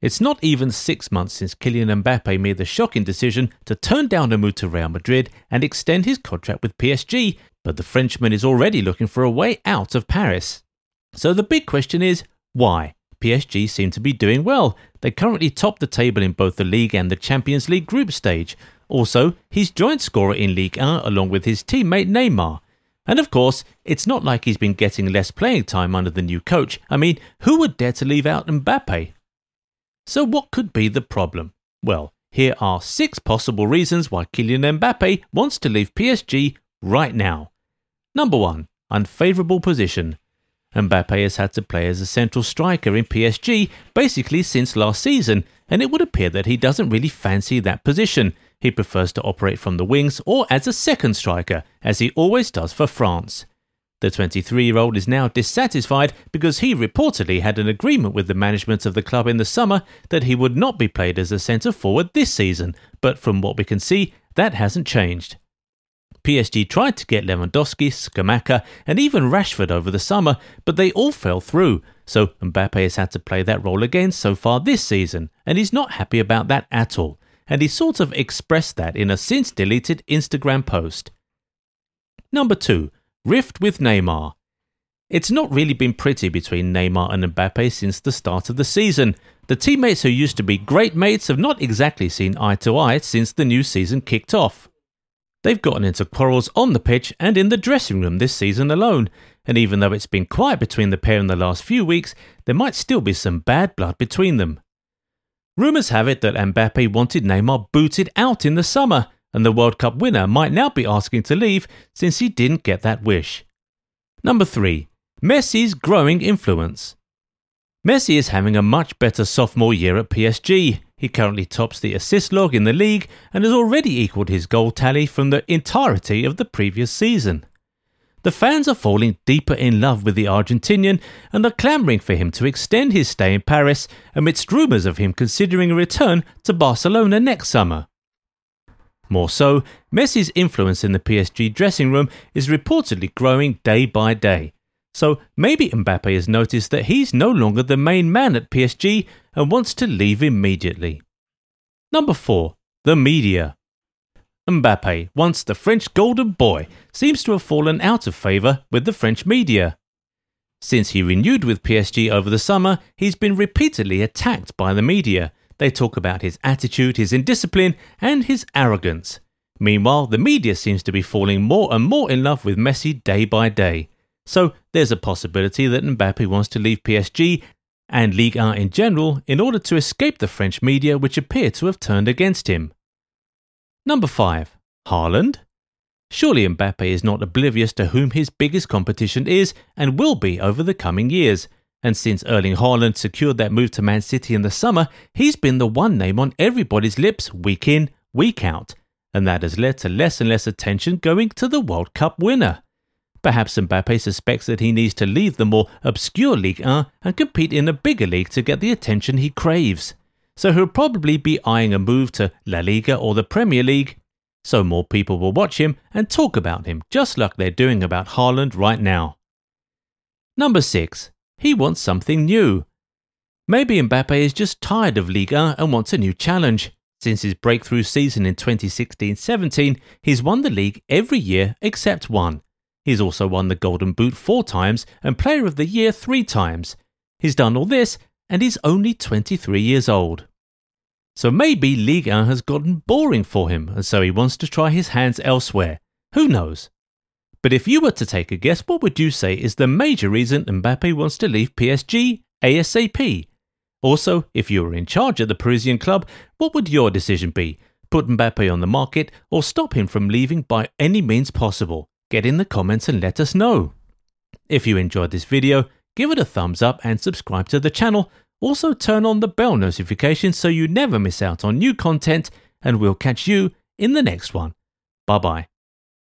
It's not even six months since Kylian Mbappe made the shocking decision to turn down a move to Real Madrid and extend his contract with PSG, but the Frenchman is already looking for a way out of Paris. So the big question is why? PSG seem to be doing well. They currently top the table in both the league and the Champions League group stage. Also, he's joint scorer in Ligue 1 along with his teammate Neymar. And of course, it's not like he's been getting less playing time under the new coach. I mean, who would dare to leave out Mbappe? So, what could be the problem? Well, here are six possible reasons why Kylian Mbappe wants to leave PSG right now. Number one, unfavourable position. Mbappe has had to play as a central striker in PSG basically since last season, and it would appear that he doesn't really fancy that position. He prefers to operate from the wings or as a second striker, as he always does for France. The 23 year old is now dissatisfied because he reportedly had an agreement with the management of the club in the summer that he would not be played as a centre forward this season, but from what we can see, that hasn't changed. PSG tried to get Lewandowski, Scamacca, and even Rashford over the summer, but they all fell through. So Mbappe has had to play that role again so far this season, and he's not happy about that at all and he sort of expressed that in a since deleted Instagram post. Number 2. Rift with Neymar. It's not really been pretty between Neymar and Mbappe since the start of the season. The teammates who used to be great mates have not exactly seen eye to eye since the new season kicked off. They've gotten into quarrels on the pitch and in the dressing room this season alone, and even though it's been quiet between the pair in the last few weeks, there might still be some bad blood between them. Rumours have it that Mbappe wanted Neymar booted out in the summer, and the World Cup winner might now be asking to leave since he didn't get that wish. Number 3. Messi's growing influence. Messi is having a much better sophomore year at PSG. He currently tops the assist log in the league and has already equalled his goal tally from the entirety of the previous season. The fans are falling deeper in love with the Argentinian and are clamouring for him to extend his stay in Paris amidst rumours of him considering a return to Barcelona next summer. More so, Messi's influence in the PSG dressing room is reportedly growing day by day. So maybe Mbappe has noticed that he's no longer the main man at PSG and wants to leave immediately. Number 4. The media. Mbappe, once the French golden boy, seems to have fallen out of favour with the French media. Since he renewed with PSG over the summer, he's been repeatedly attacked by the media. They talk about his attitude, his indiscipline, and his arrogance. Meanwhile, the media seems to be falling more and more in love with Messi day by day. So there's a possibility that Mbappe wants to leave PSG and Ligue 1 in general in order to escape the French media which appear to have turned against him. Number 5. Haaland. Surely Mbappe is not oblivious to whom his biggest competition is and will be over the coming years. And since Erling Haaland secured that move to Man City in the summer, he's been the one name on everybody's lips week in, week out. And that has led to less and less attention going to the World Cup winner. Perhaps Mbappe suspects that he needs to leave the more obscure Ligue 1 and compete in a bigger league to get the attention he craves so he'll probably be eyeing a move to La Liga or the Premier League, so more people will watch him and talk about him just like they're doing about Haaland right now. Number 6. He wants something new. Maybe Mbappe is just tired of Ligue and wants a new challenge. Since his breakthrough season in 2016 17, he's won the league every year except one. He's also won the Golden Boot four times and Player of the Year three times. He's done all this and he's only 23 years old. So maybe Ligue 1 has gotten boring for him, and so he wants to try his hands elsewhere. Who knows? But if you were to take a guess, what would you say is the major reason Mbappe wants to leave PSG ASAP? Also, if you were in charge of the Parisian club, what would your decision be? Put Mbappe on the market or stop him from leaving by any means possible? Get in the comments and let us know. If you enjoyed this video, give it a thumbs up and subscribe to the channel. Also, turn on the bell notification so you never miss out on new content, and we'll catch you in the next one. Bye bye.